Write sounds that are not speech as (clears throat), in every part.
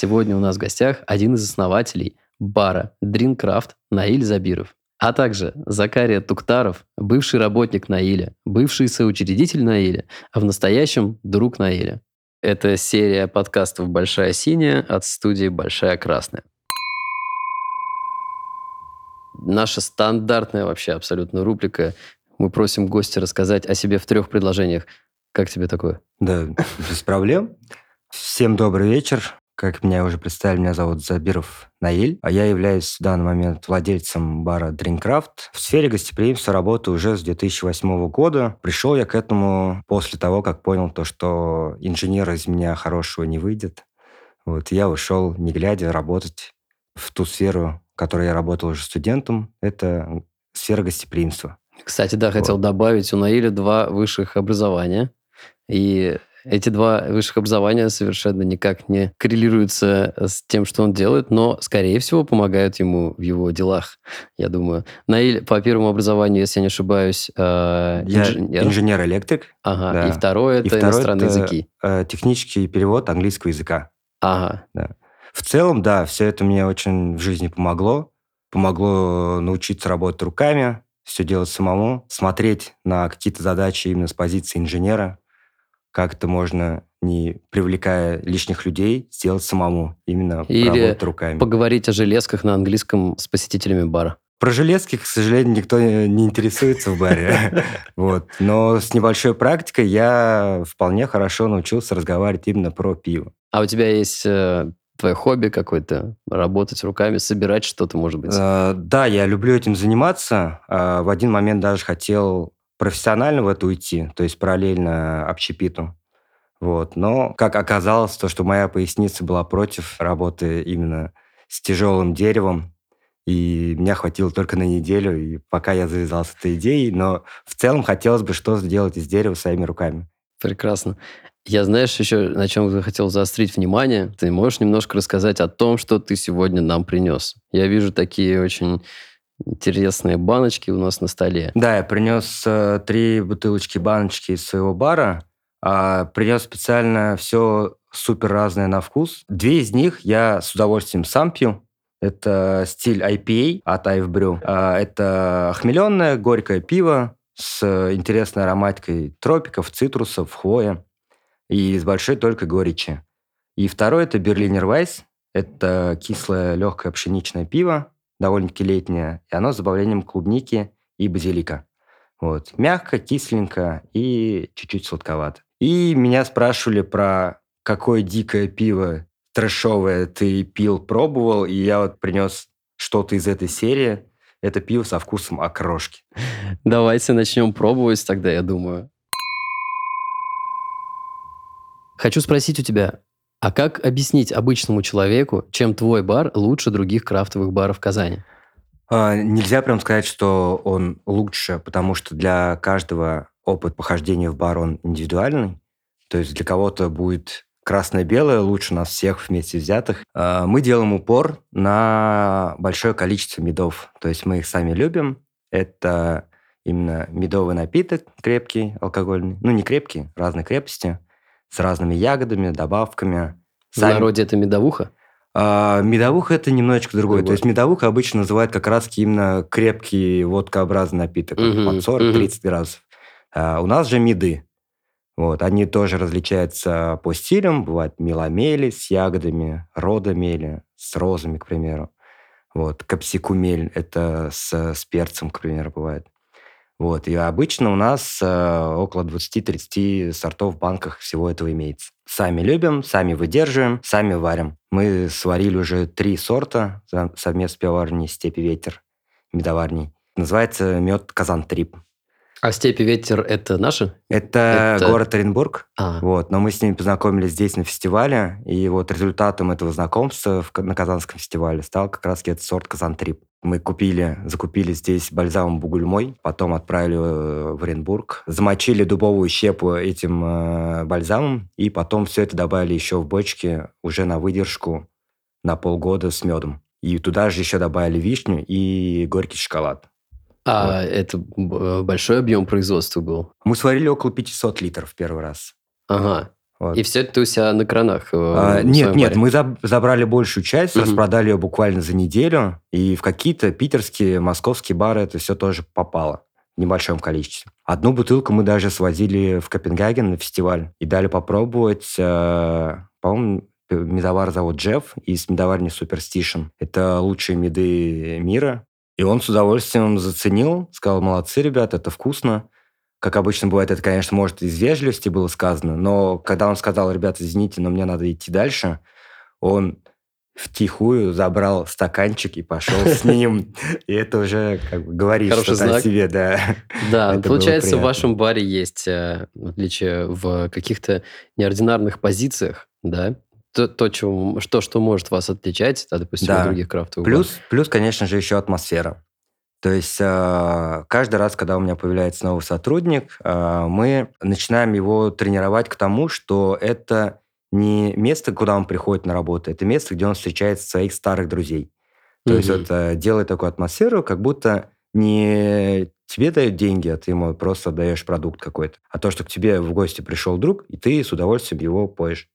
Сегодня у нас в гостях один из основателей бара Дринкрафт Наиль Забиров, а также Закария Туктаров, бывший работник Наиля, бывший соучредитель Наиля, а в настоящем друг Наиля. Это серия подкастов «Большая синяя» от студии «Большая красная». Наша стандартная вообще абсолютно рубрика. Мы просим гостя рассказать о себе в трех предложениях. Как тебе такое? Да, без проблем. Всем добрый вечер. Как меня уже представили, меня зовут Забиров Наиль, а я являюсь в данный момент владельцем бара Дринкрафт. В сфере гостеприимства работаю уже с 2008 года. Пришел я к этому после того, как понял то, что инженера из меня хорошего не выйдет. Вот я ушел, не глядя, работать в ту сферу, в которой я работал уже студентом. Это сфера гостеприимства. Кстати, да, хотел вот. добавить, у Наиля два высших образования. И эти два высших образования совершенно никак не коррелируются с тем, что он делает, но, скорее всего, помогают ему в его делах, я думаю. Наиль, по первому образованию, если я не ошибаюсь, э, инженер. инженер-электрик. Ага, да. и второе – это и иностранные это, языки. Э, технический перевод английского языка. Ага. Да. В целом, да, все это мне очень в жизни помогло. Помогло научиться работать руками, все делать самому, смотреть на какие-то задачи именно с позиции инженера, как это можно, не привлекая лишних людей, сделать самому, именно Или руками. поговорить о железках на английском с посетителями бара. Про железки, к сожалению, никто не интересуется в баре. (laughs) Вот. Но с небольшой практикой я вполне хорошо научился разговаривать именно про пиво. А у тебя есть э, твое хобби какое-то, работать руками, собирать что-то, может быть? Э, да, я люблю этим заниматься. Э, в один момент даже хотел профессионально в это уйти, то есть параллельно общепиту. Вот. Но, как оказалось, то, что моя поясница была против работы именно с тяжелым деревом, и меня хватило только на неделю, и пока я завязал с этой идеей, но в целом хотелось бы что-то сделать из дерева своими руками. Прекрасно. Я, знаешь, еще на чем хотел заострить внимание. Ты можешь немножко рассказать о том, что ты сегодня нам принес? Я вижу такие очень интересные баночки у нас на столе. Да, я принес э, три бутылочки баночки из своего бара. А, принес специально все супер разное на вкус. Две из них я с удовольствием сам пью. Это стиль IPA от I've Brew. А, это хмеленное горькое пиво с интересной ароматикой тропиков, цитрусов, хвоя и с большой только горечи. И второе – это Берлинер Вайс. Это кислое легкое пшеничное пиво довольно-таки летнее, и оно с добавлением клубники и базилика. Вот. Мягко, кисленько и чуть-чуть сладковато. И меня спрашивали про какое дикое пиво трэшовое ты пил, пробовал, и я вот принес что-то из этой серии. Это пиво со вкусом окрошки. Давайте начнем пробовать тогда, я думаю. Хочу спросить у тебя, а как объяснить обычному человеку, чем твой бар лучше других крафтовых баров Казани? А, нельзя прям сказать, что он лучше, потому что для каждого опыт похождения в бар, он индивидуальный. То есть для кого-то будет красное-белое лучше нас всех вместе взятых. А, мы делаем упор на большое количество медов. То есть мы их сами любим. Это именно медовый напиток крепкий, алкогольный. Ну, не крепкий, разной крепости с разными ягодами, добавками. В Сами... народе это медовуха? А, медовуха это немножечко другое. Другой. То есть медовуха обычно называют как раз именно крепкий водкообразный напиток угу, под 40-30 угу. градусов. А, у нас же меды. Вот, они тоже различаются по стилям. Бывают меломели с ягодами, родомели с розами, к примеру. Вот, капсикумель – это с, с перцем, к примеру, бывает. Вот. И обычно у нас э, около 20-30 сортов в банках всего этого имеется. Сами любим, сами выдерживаем, сами варим. Мы сварили уже три сорта совместно с пивоварней «Степи ветер» медоварней. Называется мед «Казан Трип». А «Степи ветер» — это наши? Это, это... город Оренбург. А. Вот, но мы с ними познакомились здесь на фестивале, и вот результатом этого знакомства на Казанском фестивале стал как раз этот сорт «Казан Трип». Мы купили, закупили здесь бальзам бугульмой, потом отправили э, в Оренбург, замочили дубовую щепу этим э, бальзамом, и потом все это добавили еще в бочки уже на выдержку на полгода с медом. И туда же еще добавили вишню и горький шоколад. А вот. это большой объем производства был? Мы сварили около 500 литров в первый раз. Ага. Вот. И все это ты у себя на кранах? э, А, нет, нет, баре? мы заб- забрали большую часть, Мгм. распродали ее буквально за неделю, и в какие-то питерские, московские бары это все тоже попало в небольшом количестве. Одну бутылку мы даже свозили в Копенгаген на фестиваль и дали попробовать, э, по-моему, медовар зовут Джефф из медоварни Superstition. Это лучшие меды мира. И он с удовольствием заценил, сказал, молодцы, ребята, это вкусно. Как обычно бывает, это, конечно, может из вежливости было сказано, но когда он сказал, ребята, извините, но мне надо идти дальше, он втихую забрал стаканчик и пошел с ним. И это уже как бы говорит что-то о себе, да. Да, получается, в вашем баре есть э, отличие в каких-то неординарных позициях, да? То, то чего, что, что может вас отличать, да, допустим, Да. от других крафтовых Плюс, плюс, конечно же, еще атмосфера. То есть э, каждый раз, когда у меня появляется новый сотрудник, э, мы начинаем его тренировать к тому, что это не место, куда он приходит на работу, это место, где он встречает своих старых друзей. То есть Мгм. вот э, делает такую атмосферу, как будто не тебе дают деньги, а ты ему просто даешь продукт какой-то. А то, что к тебе в гости пришел друг, и ты с удовольствием его поешь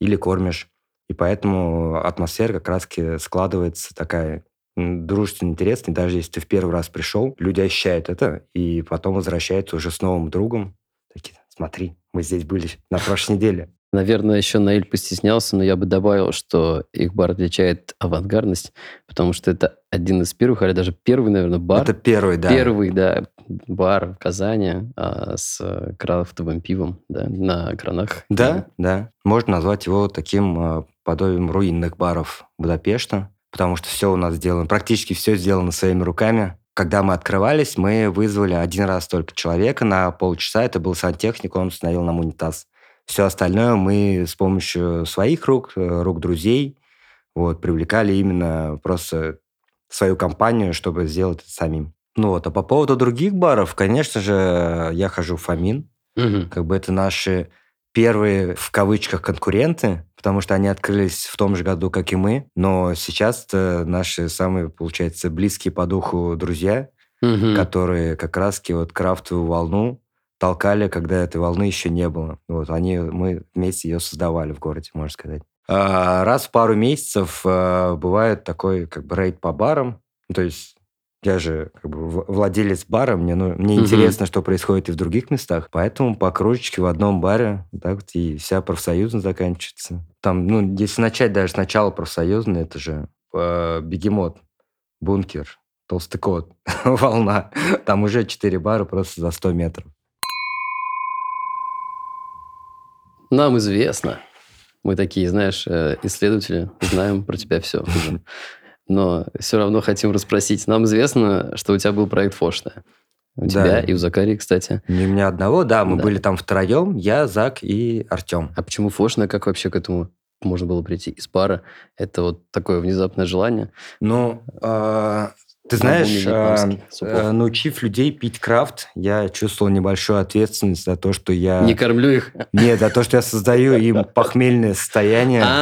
или кормишь. И поэтому атмосфера как раз-таки складывается такая м, дружественно интересная. Даже если ты в первый раз пришел, люди ощущают это, и потом возвращаются уже с новым другом. Такие, смотри, мы здесь были на прошлой неделе. Наверное, еще Наиль постеснялся, но я бы добавил, что их бар отличает авангардность, потому что это один из первых, или даже первый, наверное, бар. Это первый, да. Первый, да, бар в Казани а, с крафтовым пивом, да, на кранах. Да, да. Можно назвать его таким э, подобием руинных баров Будапешта, потому что все у нас сделано, практически все сделано своими руками. Когда мы открывались, мы вызвали один раз только человека на полчаса. Это был сантехник, он установил нам унитаз. Все остальное мы с помощью своих рук, э, рук друзей, вот, привлекали именно просто свою компанию, чтобы сделать это самим. Ну вот, а по поводу других баров, конечно же, я хожу в Фомин, Мгм. как бы это наши первые, в кавычках, конкуренты, потому что они открылись в том же году, как и мы, но сейчас наши самые, получается, близкие по духу друзья, Мгм. которые как раз-таки вот крафтовую волну толкали, когда этой волны еще не было. Вот они, мы вместе ее создавали в городе, можно сказать. А, Раз в пару месяцев а, бывает такой как бы рейд по барам. То есть я же как бы владелец бара, мне, ну, мне Мгм. интересно, что происходит и в других местах. Поэтому по кружечке в одном баре, так вот и вся профсоюзная заканчивается. Там, ну, если начать даже сначала профсоюзной, это же э, бегемот, бункер, толстый кот, (laughs) волна. Там уже четыре бара просто за 100 метров. Нам известно. Мы такие, знаешь, э, исследователи, знаем про тебя все. (laughs) Но все равно хотим расспросить. Нам известно, что у тебя был проект Фошная. У Да. тебя и у Закарии, кстати. Не у меня одного, да, мы Да. были там втроем, я, Зак и Артем. А почему Фошная? Как вообще к этому можно было прийти из пара? Это вот такое внезапное желание. Ну, э, ты знаешь, видеть э, научив людей пить крафт, я чувствовал небольшую ответственность за то, что я... Не кормлю их. Нет, за то, что я создаю им похмельное состояние. (laughs)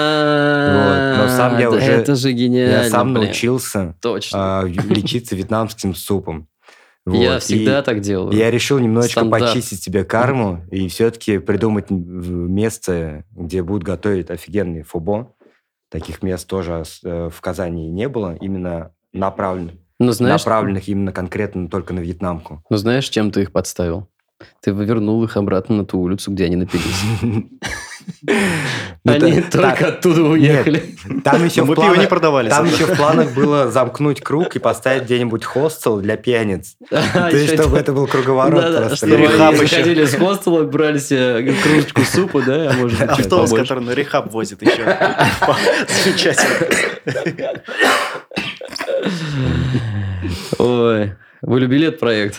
А, Но сам я да уже- Это же гениально. Я сам научился а, лечиться вьетнамским супом. Я Вот, всегда и так делаю. Я решил немножечко Стандарт. почистить себе карму и все-таки придумать место, где будут готовить офигенный фубо. Таких мест тоже э, в Казани не было, именно направленных, Ну, знаешь, направленных именно конкретно только на вьетнамку. ну, знаешь, чем ты их подставил? Ты вернул их обратно на ту улицу, где они напились. Ну, Они только оттуда уехали. Там еще Но в пиво не планах- продавали. Там еще в планах было замкнуть круг и поставить где-нибудь хостел для пьяниц. (laughs) А, То есть, чтобы это- был круговорот Да-да, просто. рехаб заходили с хостела, брали себе кружечку супа, да, а Автобус, побольше. который на рехаб возит еще. (laughs) Замечательно. (laughs) Ой, вы любили этот проект?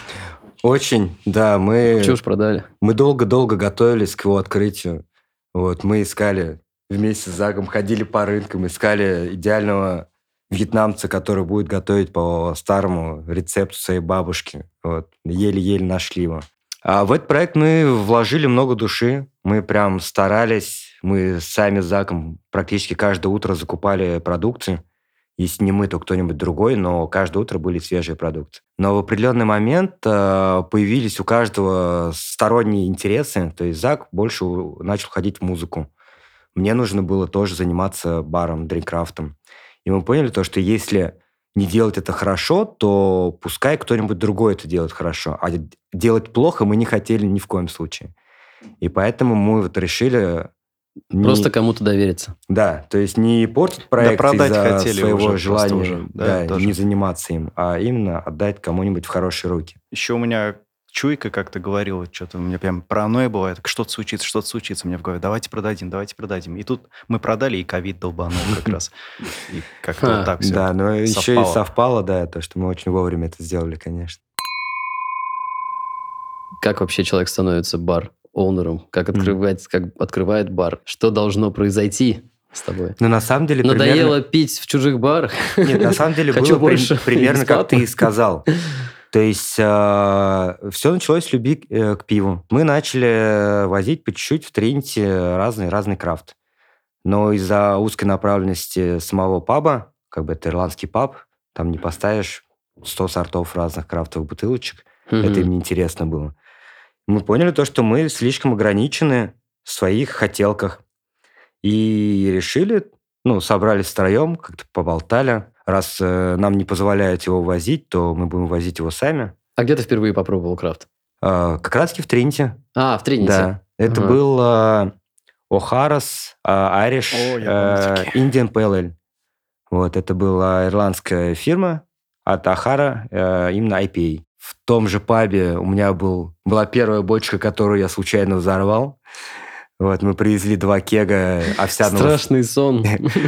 Очень, да, мы... Ж продали? Мы долго-долго готовились к его открытию. Вот, мы искали вместе с Загом, ходили по рынкам, искали идеального вьетнамца, который будет готовить по старому рецепту своей бабушки. Вот, еле-еле нашли его. А в этот проект мы вложили много души. Мы прям старались. Мы сами с Заком практически каждое утро закупали продукты. Если не мы, то кто-нибудь другой, но каждое утро были свежие продукты. Но в определенный момент э, появились у каждого сторонние интересы. То есть Зак больше начал ходить в музыку. Мне нужно было тоже заниматься баром, дринкрафтом. И мы поняли то, что если не делать это хорошо, то пускай кто-нибудь другой это делает хорошо. А делать плохо мы не хотели ни в коем случае. И поэтому мы вот решили... Просто не... кому-то довериться. Да, то есть не портить проект да, из-за своего уже, желания уже, да, да, не заниматься им, а именно отдать кому-нибудь в хорошие руки. Еще у меня чуйка, как ты говорил, что-то у меня прям паранойя бывает, что-то случится, что-то случится у меня в голове, давайте продадим, давайте продадим. И тут мы продали, и ковид долбанул как раз. И как-то вот так все Да, но еще и совпало, да, то, что мы очень вовремя это сделали, конечно. Как вообще человек становится бар оунером? Как открывает, как открывает бар? Что должно произойти, с тобой. Ну, на самом деле... Надоело примерно... пить в чужих барах? Нет, на самом деле (laughs) было больше примерно, как ты и сказал. То есть э, все началось с любви э, к пиву. Мы начали возить по чуть-чуть в Тринити разный, разный крафт. Но из-за узкой направленности самого паба, как бы это ирландский паб, там не поставишь 100 сортов разных крафтовых бутылочек. Mm-hmm. Это им неинтересно было. Мы поняли то, что мы слишком ограничены в своих хотелках. И решили, ну, собрались втроем, как-то поболтали, раз э, нам не позволяют его возить, то мы будем возить его сами. А где ты впервые попробовал крафт? Э, как раз-таки в Тринте. А, в Тринте. Да. Это ага. был э, Охарас, Ариш, Indian Pale Вот, это была ирландская фирма от Ахара, э, именно IPA. В том же пабе у меня был, была первая бочка, которую я случайно взорвал. Вот, мы привезли два кега овсяного... Страшный сон.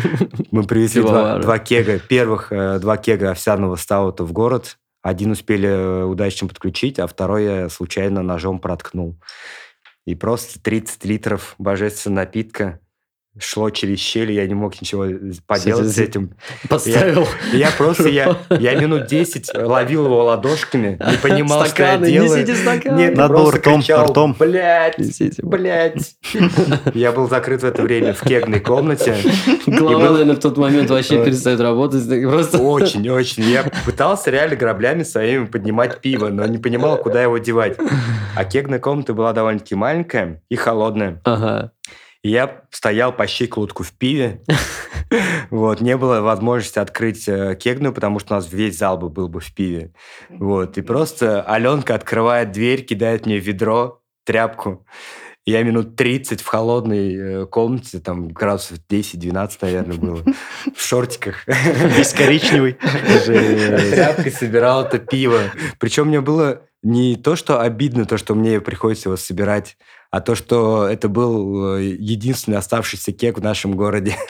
(laughs) Мы привезли два, два кега, первых э, два кега овсяного стаута в город. Один успели э, удачно подключить, а второй я случайно ножом проткнул. И просто 30 литров божественного напитка шло через щели, я не мог ничего поделать с этим. Подставил. Я, я просто, я, (laughs) я минут 10 ловил его ладошками, не понимал, Стаканы, что я делаю. Несите стаканы. Нет, Надо просто ртом, кричал, ртом. блядь, несите. блядь. (laughs) Я был закрыт в это время в кегной комнате. Голова, наверное, в тот момент вообще перестает работать. Просто... Очень, очень. Я пытался реально граблями своими поднимать пиво, но не понимал, куда его девать. А кегная комната была довольно-таки маленькая и холодная. Ага я стоял по щиколотку в пиве. (laughs) Вот, не было возможности открыть э, кегну, потому что у нас весь зал бы был бы в пиве. Вот, и просто Аленка открывает дверь, кидает мне ведро, тряпку. Я минут 30 в холодной э, комнате, там градусов 10-12, наверное, было, в шортиках. Весь коричневый. Тряпкой собирал это пиво. Причем мне было не то, что обидно, то, что мне приходится его собирать, а то, что это был э, единственный оставшийся кек в нашем городе. (laughs)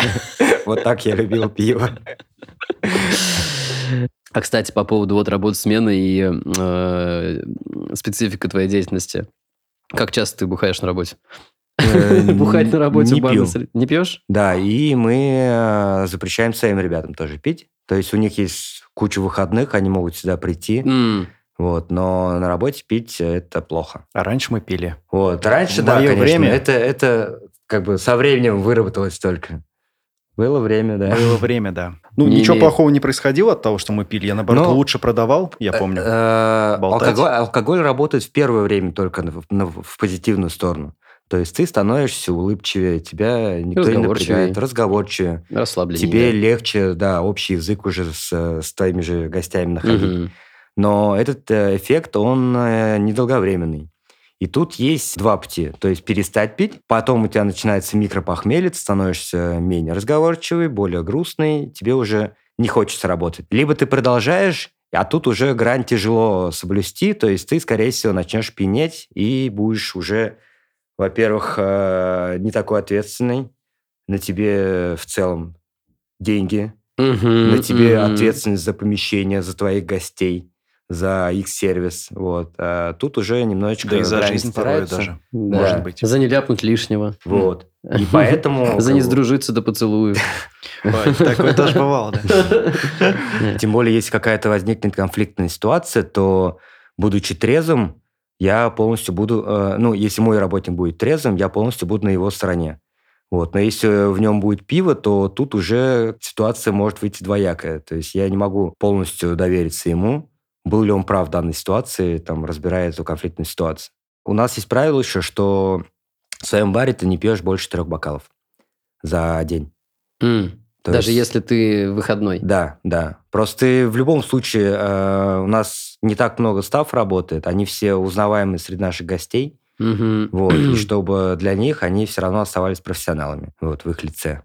Вот так я любил пиво. А, кстати, по поводу вот работы смены и э, специфика твоей деятельности. Как часто ты бухаешь на работе? Э, (laughs) Бухать на работе не пью. Не пьешь? Да, и мы э, запрещаем своим ребятам тоже пить. То есть у них есть куча выходных, они могут сюда прийти. Вот, но на работе пить это плохо. А раньше мы пили. Вот, раньше, в да, конечно. Время... Это, это как бы со временем выработалось только. Было время, да. Было время, да. Ну, не, ничего не... плохого не происходило от того, что мы пили. Я, наоборот, Но... лучше продавал, я э, помню. Э, алкоголь, алкоголь работает в первое время только в, в позитивную сторону. То есть ты становишься улыбчивее, тебя никто не напрягает, разговорчивее. Расслабленнее. Тебе легче, да, общий язык уже с, с твоими же гостями находить. Угу. Но этот э, эффект, он э, недолговременный. И тут есть два пути. То есть перестать пить, потом у тебя начинается микропохмелье, ты становишься менее разговорчивый, более грустный, тебе уже не хочется работать. Либо ты продолжаешь, а тут уже грань тяжело соблюсти, то есть ты, скорее всего, начнешь пинеть и будешь уже, во-первых, э, не такой ответственный, на тебе в целом деньги, угу, на тебе угу. ответственность за помещение, за твоих гостей за их сервис. Вот. А тут уже немножечко Да и за жизнь порой даже, да. может быть. За не ляпнуть лишнего. Вот. И (laughs) поэтому... За не сдружиться до поцелуев. (laughs) Такое тоже бывало, да. Тем более, если какая-то возникнет конфликтная ситуация, то, будучи трезвым, я полностью буду... Э, ну, если мой работник будет трезвым, я полностью буду на его стороне. Вот. Но если в нем будет пиво, то тут уже ситуация может выйти двоякая. То есть я не могу полностью довериться ему, был ли он прав в данной ситуации, там, разбирая эту конфликтную ситуацию. У нас есть правило еще, что в своем баре ты не пьешь больше трех бокалов за день. М. То Даже есть- если ты выходной. Да, да. Просто в любом случае, э, у нас не так много став работает, они все узнаваемые среди наших гостей, Мгм. вот, и (clears throat) чтобы для них они все равно оставались профессионалами, вот, в их лице.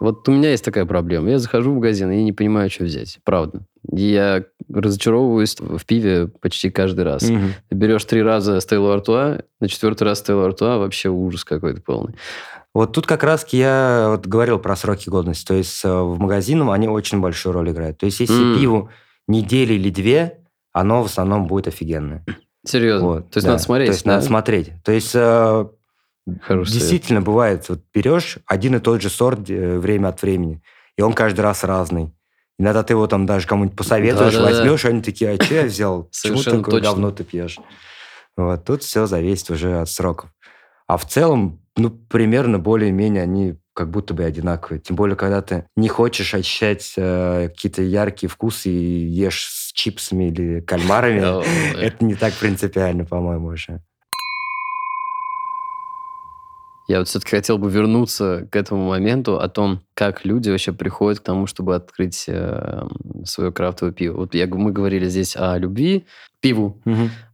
Вот у меня есть такая проблема. Я захожу в магазин и не понимаю, что взять. Правда. Я разочаровываюсь в пиве почти каждый раз. Мгм. Ты берешь три раза Стеллу Артуа, на четвертый раз Стеллу Артуа, вообще ужас какой-то полный. Вот тут как раз я вот говорил про сроки годности. То есть э, в магазинах они очень большую роль играют. То есть если М. пиву недели или две, оно в основном будет офигенное. Серьезно. Вот, То есть да. надо смотреть. То есть да? надо смотреть. То есть э, Хороший совет. действительно бывает, вот берешь один и тот же сорт э, время от времени, и он каждый раз разный. Иногда ты его там даже кому-нибудь посоветуешь, Да-да-да. возьмешь, они такие, а что я взял? (laughs) Почему такое говно ты пьешь? Вот, тут все зависит уже от сроков. А в целом, ну, примерно более-менее они как будто бы одинаковые. Тем более, когда ты не хочешь ощущать э, какие-то яркие вкусы и ешь с чипсами или кальмарами, (laughs) О, (laughs) это не так принципиально, по-моему, уже. Я вот все-таки хотел бы вернуться к этому моменту о том, как люди вообще приходят к тому, чтобы открыть э, свое крафтовое пиво. Вот я, мы говорили здесь о любви, к пиву.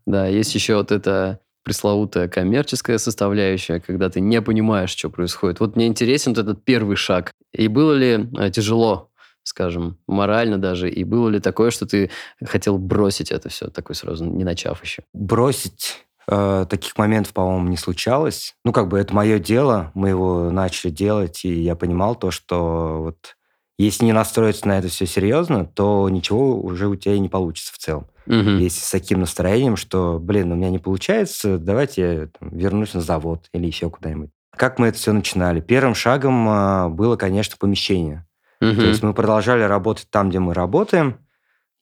Да, есть еще вот эта пресловутая коммерческая составляющая, когда ты не понимаешь, что происходит. Вот мне интересен вот этот первый шаг. И было ли э, тяжело, скажем, морально даже, и было ли такое, что ты хотел бросить это все, такой сразу, не начав еще? Бросить э, таких моментов, по-моему, не случалось. Ну, как бы это мое дело, мы его начали делать, и я понимал то, что вот если не настроиться на это все серьезно, то ничего уже у тебя и не получится в целом. Мгм. Если с таким настроением, что, блин, у меня не получается, давайте я там, вернусь на завод или еще куда-нибудь. Как мы это все начинали? Первым шагом а, было, конечно, помещение. Мгм. То есть мы продолжали работать там, где мы работаем,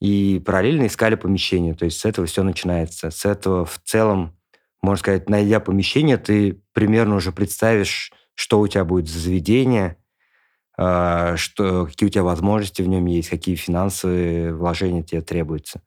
и параллельно искали помещение. То есть с этого все начинается. С этого в целом, можно сказать, найдя помещение, ты примерно уже представишь, что у тебя будет за заведение, а, что, какие у тебя возможности в нем есть, какие финансовые вложения тебе требуются.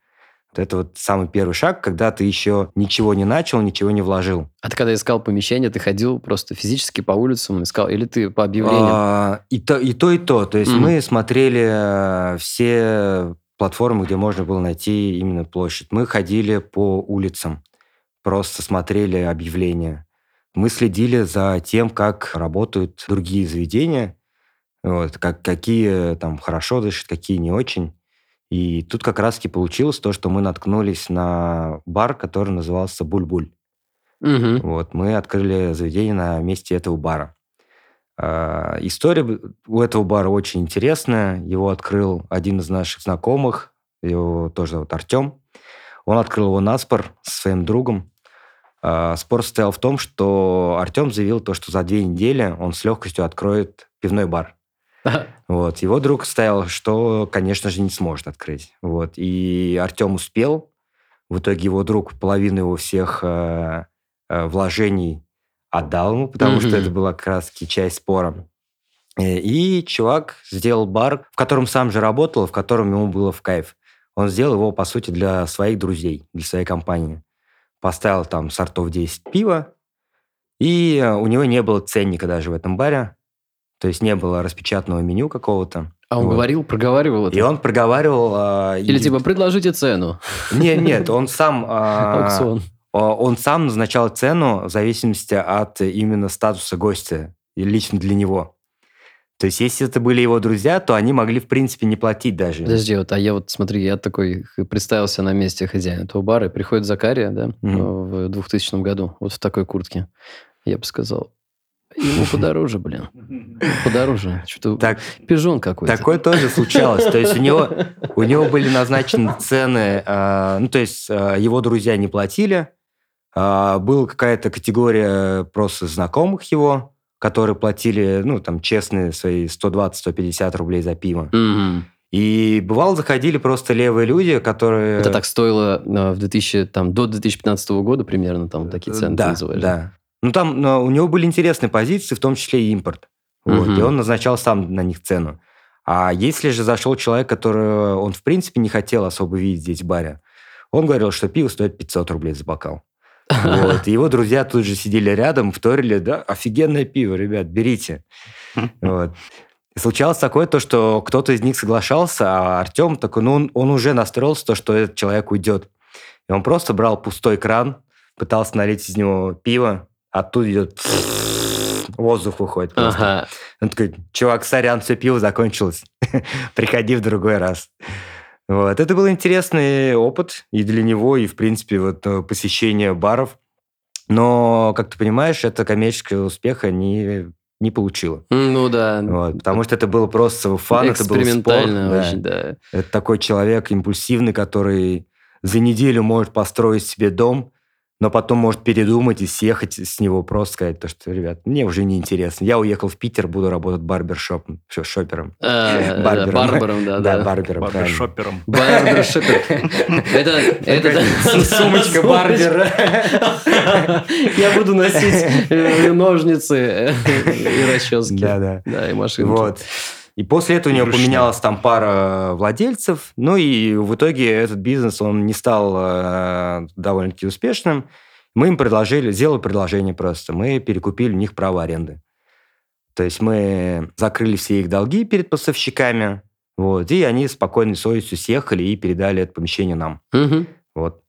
Вот это вот самый первый шаг, когда ты еще ничего не начал, ничего не вложил. А ты когда искал помещение, ты ходил просто физически по улицам, искал, или ты по объявлениям? А, и, то, и то, и то. То есть мы смотрели э, все платформы, где можно было найти именно площадь. Мы ходили по улицам, просто смотрели объявления. Мы следили за тем, как работают другие заведения, вот, как, какие там хорошо дышат, какие не очень. И тут как раз-таки получилось то, что мы наткнулись на бар, который назывался «Буль-Буль». Мгм. Вот, мы открыли заведение на месте этого бара. А, История у этого бара очень интересная. Его открыл один из наших знакомых, его тоже зовут Артем. Он открыл его на спор со своим другом. А, Спор состоял в том, что Артем заявил то, что за две недели он с легкостью откроет пивной бар. (laughs) Вот. Его друг стоял, что, конечно же, не сможет открыть. Вот. И Артем успел. В итоге его друг половину его всех э, э, вложений отдал ему, потому что Мгм. это была как раз часть спора. Э, И чувак сделал бар, в котором сам же работал, в котором ему было в кайф. Он сделал его, по сути, для своих друзей, для своей компании. Поставил там сортов 10 пива, и э, у него не было ценника даже в этом баре. То есть не было распечатанного меню какого-то. А он Вот. говорил, проговаривал это? И он проговаривал... а, Или и- типа, предложите цену. Нет, нет, он сам... а, Аукцион. Он сам назначал цену в зависимости от именно статуса гостя, и лично для него. То есть, если это были его друзья, то они могли, в принципе, не платить даже. Подожди, вот, а я вот, смотри, я такой представился на месте хозяина этого бара, и приходит Закария, да, Мгм. в 2000 году, вот в такой куртке. Я бы сказал, ему подороже, блин, подороже. Что-то Так, пижон какой-то. такое тоже случалось. То есть, у него, у него были назначены цены, а, ну, то есть, а, его друзья не платили, а, была какая-то категория просто знакомых его, которые платили, ну, там, честные свои 120-150 рублей за пиво. Мгм. И бывало, заходили просто левые люди, которые... Это так стоило э, в 2000, там, до 2015 года примерно, там такие цены да, называешь? да. Ну, там но у него были интересные позиции, в том числе и импорт. Вот, и он назначал сам на них цену. А если же зашел человек, который он, в принципе, не хотел особо видеть здесь в баре, он говорил, что пиво стоит 500 рублей за бокал. Вот. И (laughs) его друзья тут же сидели рядом, вторили, да, офигенное пиво, ребят, берите. (laughs) Вот. И случалось такое, то, что кто-то из них соглашался, а Артем такой, ну, он, он уже настроился, то, что этот человек уйдет. И он просто брал пустой кран, пытался налить из него пиво, оттуда идет (sniffs) воздух выходит просто. Ага. Он такой, чувак, сорян, все пиво закончилось. (laughs) Приходи в другой раз. Вот. Это был интересный опыт и для него, и, в принципе, вот э, посещение баров. Но, как ты понимаешь, это коммерческого успеха не, не получило. Ну да. Вот, потому что это было просто фан, это был спорт. Да. очень, да. Это такой человек импульсивный, который за неделю может построить себе дом, но потом может передумать и съехать с него, просто сказать, то, что, ребят, мне уже не интересно. Я уехал в Питер, буду работать барбершопом, всё, шопером. А, да, (laughs) Барбером. Барбером, да, Да, да. барбером. Барбершопером. Барбершопер. Это, да, (laughs) Сумочка барбера. Я буду носить э, ножницы э, и расчески. Да-да. Да, и машинки. Вот. И после этого у него Ручная. поменялось там пара владельцев, ну и в итоге этот бизнес, он не стал э, довольно-таки успешным. Мы им предложили, сделали предложение просто, мы перекупили у них право аренды. То есть мы закрыли все их долги перед поставщиками, вот, и они спокойной совестью съехали и передали это помещение нам. Мгм. Вот.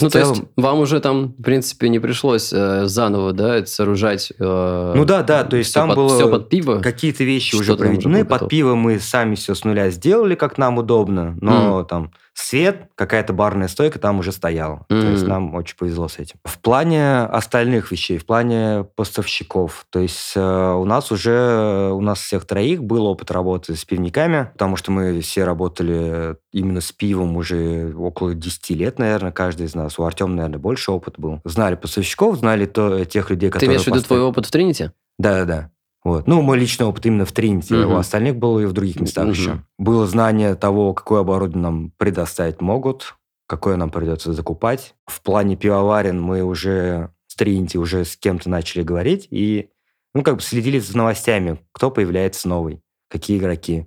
Ну, то есть, целом- вам уже там, в принципе, не пришлось э, заново, да, это сооружать. э, Ну да, да, то есть там под- было всё под пиво. Какие-то вещи уже уже проведены. было Под пиво мы сами все с нуля сделали, как нам удобно. Но там свет, какая-то барная стойка там уже стояла. То есть нам очень повезло с этим. В плане остальных вещей, в плане поставщиков, то есть э, у нас уже, у нас всех троих был опыт работы с пивниками, потому что мы все работали именно с пивом уже около 10 лет, наверное, каждый из нас. У Артема, наверное, больше опыт был. Знали поставщиков, знали то, тех людей, Ты которые... имеешь в виду твой опыт в Тринити? да-да-да. Вот. Ну, мой личный опыт именно в Тринити. Мгм. У остальных было и в других местах Мгм. еще. Было знание того, какое оборудование нам предоставить могут, какое нам придется закупать. В плане пивоварен мы уже с Тринити уже с кем-то начали говорить и, ну, как бы следили за новостями, кто появляется новый, какие игроки.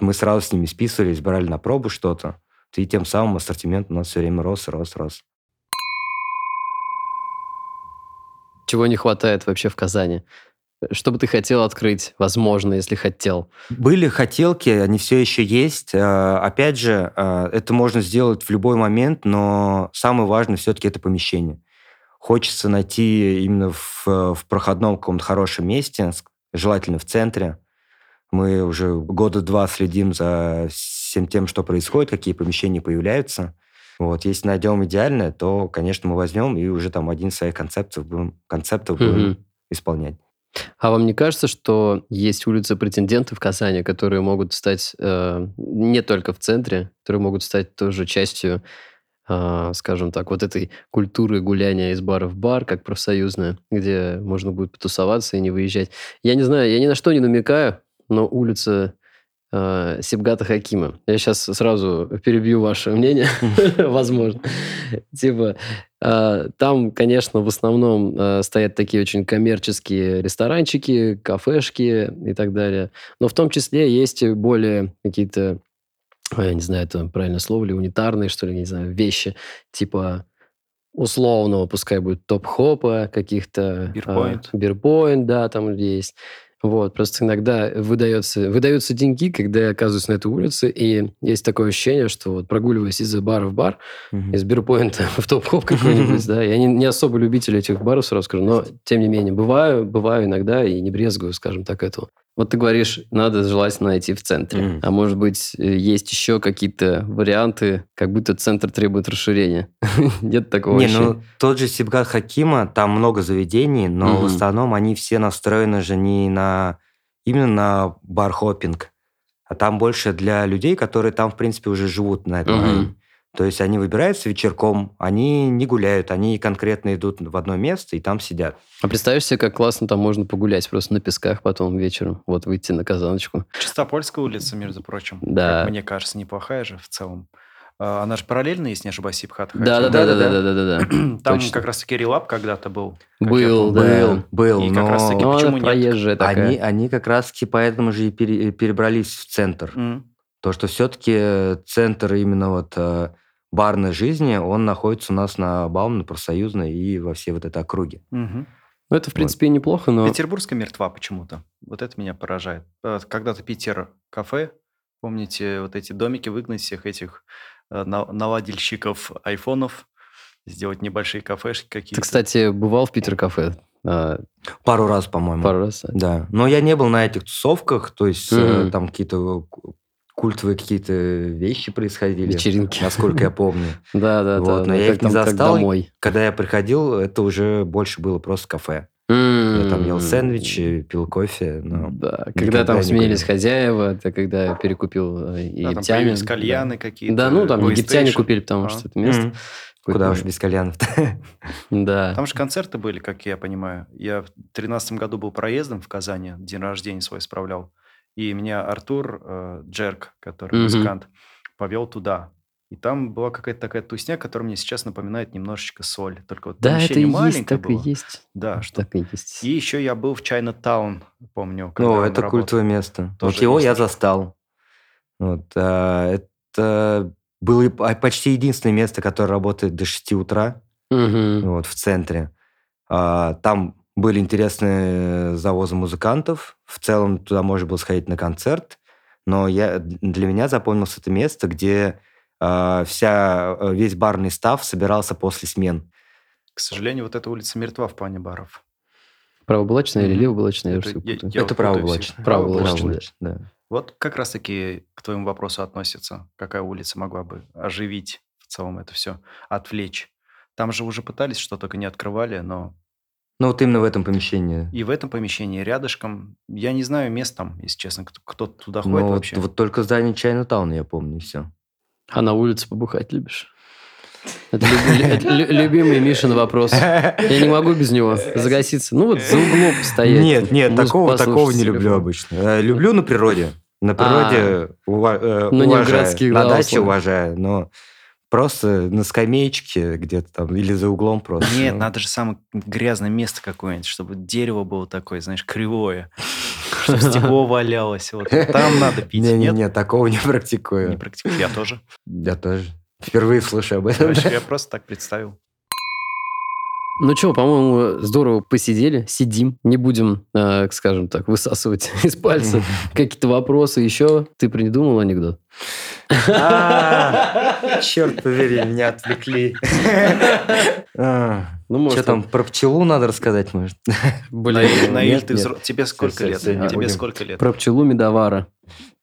Мы сразу с ними списывались, брали на пробу что-то. И тем самым ассортимент у нас все время рос, рос, рос. Чего не хватает вообще в Казани? Что бы ты хотел открыть, возможно, если хотел? Были хотелки, они все еще есть. Э, Опять же, э, это можно сделать в любой момент, но самое важное все-таки это помещение. Хочется найти именно в, в проходном каком-то хорошем месте, желательно в центре. Мы уже года два следим за всем тем, что происходит, какие помещения появляются. Вот, если найдем идеальное, то, конечно, мы возьмем и уже там один из своих концептов будем, концептов будем Мгм. исполнять. А вам не кажется, что есть улицы претенденты в Казани, которые могут стать э, не только в центре, которые могут стать тоже частью, э, скажем так, вот этой культуры гуляния из бара в бар, как профсоюзная, где можно будет потусоваться и не выезжать? Я не знаю, я ни на что не намекаю, но улица э, Сибгата Хакима. Я сейчас сразу перебью ваше мнение, (laughs) возможно. Типа, э, там, конечно, в основном э, стоят такие очень коммерческие ресторанчики, кафешки и так далее. Но в том числе есть более какие-то, э, я не знаю, это правильное слово ли, унитарные, что ли, не знаю, вещи, типа условного, пускай будет топ-хопа, каких-то... Бирпоинт. Бирпоинт, да, там есть. Вот, просто иногда выдается, выдаются деньги, когда я оказываюсь на этой улице, и есть такое ощущение, что вот прогуливаясь из бара в бар, Мгм. из бирпоинта (laughs) в топ-хоп какой-нибудь, (laughs) да, я не, не особо любитель этих баров, сразу скажу, но, тем не менее, бываю, бываю иногда и не брезгую, скажем так, этого. Вот ты говоришь, надо желательно найти в центре. Мгм. А может быть, э, есть еще какие-то варианты, как будто центр требует расширения. (laughs) Нет такого Не, ощущения? ну тот же Сибгат Хакима, там много заведений, но в Мгм. основном они все настроены же не на именно на бар-хоппинг, а там больше для людей, которые там, в принципе, уже живут на этом Мгм. То есть они выбираются вечерком, они не гуляют, они конкретно идут в одно место и там сидят. А представь себе, как классно там можно погулять просто на песках потом вечером, вот выйти на казаночку. Чистопольская улица, между прочим. Да. Как мне кажется, неплохая же в целом. А, Она же параллельно, если не ошибаюсь, Сипхат. Да, да, да, да, да, да, да, да. (clears throat) Там точно. как раз-таки релап когда-то был. Был, да. Был, был, И как но раз-таки Ну, почему нет? такая. они, они как раз-таки поэтому же и пере- перебрались в центр. М. То, что все-таки центр именно вот э, барной жизни, он находится у нас на Баумной, Профсоюзной и во всей вот этой округе. Мгм. Ну, это, в принципе, неплохо, но... Петербургская мертва почему-то. Вот это меня поражает. Э, Когда-то Питер кафе, помните, вот эти домики выгнать всех этих э, на- наладильщиков айфонов, сделать небольшие кафешки Ты, какие-то. кстати, бывал в Питер-кафе а, Пару раз, по-моему. пару раз? Да. Но я не был на этих тусовках, то есть э, Мгм. там какие-то ку- культовые какие-то вещи происходили, Вечеринки. насколько я помню. (laughs) Да, да, да. но я их не застал. Когда я приходил, это уже больше было просто кафе. Я там ел сэндвичи, пил кофе. но- Да, когда там сменились хозяева, это когда я перекупил э, Да, там египтяне. да. кальяны какие-то. Да, ну там египтяне купили, потому А. что это место. Куда уж без кальянов (laughs) Да. Там же концерты были, как я понимаю. Я в тринадцатом году был проездом в Казани, день рождения свой справлял. И меня Артур э, Джерк, который Мгм. музыкант, повел туда. И там была какая-то такая тусня, которая мне сейчас напоминает немножечко соль. Только вот Да, это и есть, так и было. есть. Да, что... Так и есть. И еще я был в Чайна-таун, помню. когда Ну, он это работал. культовое место. Тоже вот его есть я застал. Вот, а, это было и по- почти единственное место, которое работает до 6 утра Мгм. вот, в центре. А, там были интересные завозы музыкантов. В целом туда можно было сходить на концерт. Но я, для меня запомнилось это место, где а, вся, э, весь барный став собирался после смен. К сожалению, вот эта улица мертва в плане баров. Правоблачная или Мгм. левоблачная? Я Это я- путаю. я это всегда. Правоблачно, Правоблачно, да. Вот как раз-таки к твоему вопросу относится. Какая улица могла бы оживить в целом это все, отвлечь? Там же уже пытались, что только не открывали, но Ну, вот именно в этом помещении. и в этом помещении рядышком, я не знаю мест там, если честно, кто, кто туда ходит Ну, вот, вообще. вот только здание Чайна-тауна я помню, и все. А на улице побухать любишь? Это, люби- это лю- любимый Мишин вопрос. Я не могу без него загаситься. Ну вот за углом стоять. Нет, нет, музыку такого, такого не люблю обычно. Э, Люблю на природе. На природе ува- э, в уважаю. на да, даче уважаю, но просто на скамеечке где-то там или за углом просто. Нет, Ну, надо же самое грязное место какое-нибудь, чтобы дерево было такое, знаешь, кривое, (laughs) чтобы стекло валялось. Вот там надо пить. Не-не-не, Нет, такого не практикую. не практикую. Я тоже. Я тоже. Впервые слышу об этом. Короче, я просто так представил. Ну что, по-моему, здорово посидели, сидим. Не будем, э, скажем так, высасывать (laughs) из пальца (laughs) какие-то вопросы еще. Ты придумал анекдот? А, (laughs) Черт побери, меня отвлекли. А, Ну, может, Что там, про пчелу надо рассказать, может? Блин, Наиль, тебе сколько лет? Тебе сколько лет? про пчелу медовара.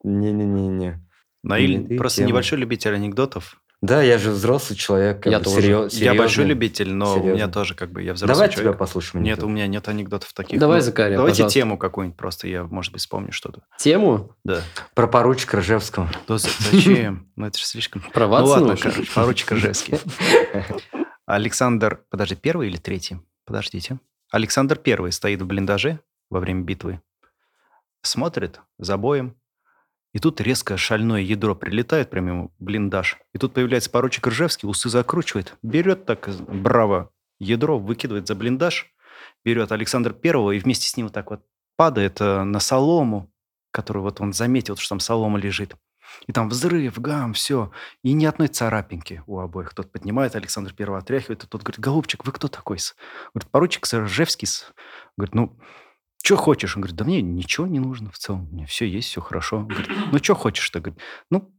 Не-не-не-не. Наиль просто небольшой любитель анекдотов. Да, я же взрослый человек. Я бы тоже. серьё- Я большой серьезный. любитель, но у меня тоже как бы я взрослый Давай тебя человек. послушаем. Нет, анекдот. у меня нет анекдотов таких. Давай, Ну, Закария, Давайте пожалуйста. тему какую-нибудь просто, я, может быть, вспомню что-то. Тему Да. Про поручика Ржевского. Да за- зачем? Ну, это же слишком... про Ну ладно, короче, поручик Ржевский. (laughs) Александр... Подожди, первый или третий? Подождите. Александр первый стоит в блиндаже во время битвы, смотрит за боем, и тут резко шальное ядро прилетает прямо ему блиндаж. И тут появляется поручик Ржевский, усы закручивает, берет так браво ядро, выкидывает за блиндаж, берет Александр Первого и вместе с ним вот так вот падает э, на солому, которую вот он заметил, что там солома лежит. И там взрыв, гам, все. И ни одной царапинки у обоих. Тот поднимает, Александр Первый отряхивает, а тот говорит, голубчик, вы кто такой? -с?» Говорит, поручик Ржевский. -с». Говорит, ну, что хочешь? Он говорит, да мне ничего не нужно в целом. Меня все есть, все хорошо. Он говорит, ну, что хочешь-то? Говорит, ну,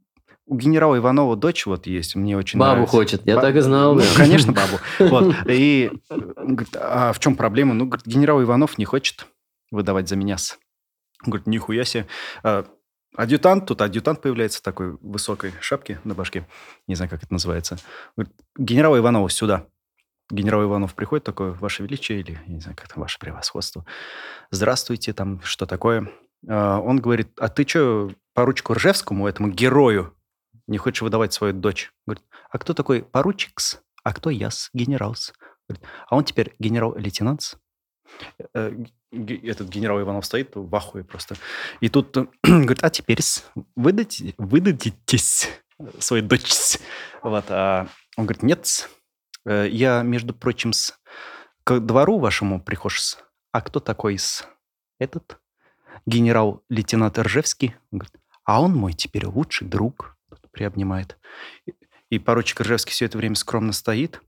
у генерала Иванова дочь вот есть, мне очень Бабу нравится». хочет, я Ба- так и знал. Ну, да. конечно, (laughs) бабу. Вот. И э, он говорит, а в чем проблема? Ну, говорит, генерал Иванов не хочет выдавать за меня. -с». Он говорит, нихуя себе. А, Адъютант, тут адъютант появляется в такой высокой шапке на башке. Не знаю, как это называется. Говорит, генерал Иванова сюда. Генерал Иванов приходит такой, Ваше Величие, или, я не знаю, как там, Ваше Превосходство. Здравствуйте, там, что такое? А, Он говорит, а ты что, поручику Ржевскому, этому герою, не хочешь выдавать свою дочь? Говорит, а кто такой поручикс? А кто яс, генералс? Говорит, а он теперь генерал-лейтенант. Э, г- Этот генерал Иванов стоит в ахуе просто. И тут э, (clears throat) говорит, а теперь выдадите, выдадитесь свой дочь. Вот, а он говорит, нет, э, я, между прочим, с, к двору вашему прихож. А кто такой с этот? Генерал-лейтенант Ржевский. Он говорит, а он мой теперь лучший друг. Приобнимает. И, поручик Ржевский все это время скромно стоит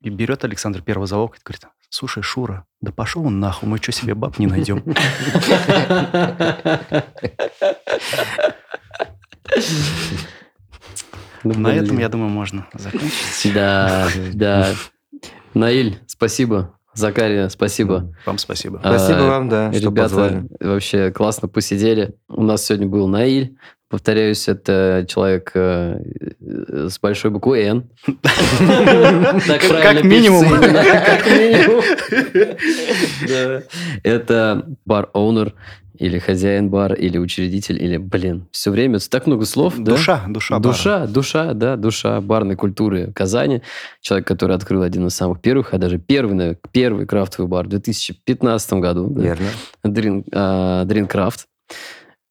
и берет Александр Первого за локоть говорит, слушай, Шура, да пошел он нахуй, мы что себе баб не найдем? (laughs) Ну, На этом, блин. я думаю, можно закончить. Да, да. Наиль, спасибо. Закария, спасибо. Вам спасибо. А, Спасибо вам, да, что Ребята, позвали. вообще классно посидели. У нас сегодня был Наиль. Повторяюсь, это человек э, э, с большой буквы «Н». Так Как- правильно как минимум. Как. Это бар-оунер или хозяин бар, или учредитель, или, блин, все время так много слов. да? Душа, душа бара. Душа, душа, да, душа барной культуры Казани. Человек, который открыл один из самых первых, а даже первый, наверное, первый крафтовый бар в 2015 году. да. Верно. Дрин, а, Дринкрафт.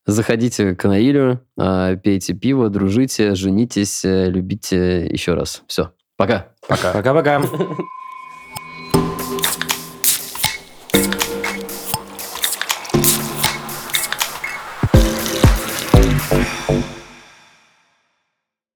Заходите к Наилю, а, пейте пиво, дружите, женитесь, э, любите еще раз. Все, пока. Пока. Пока-пока. (laughs)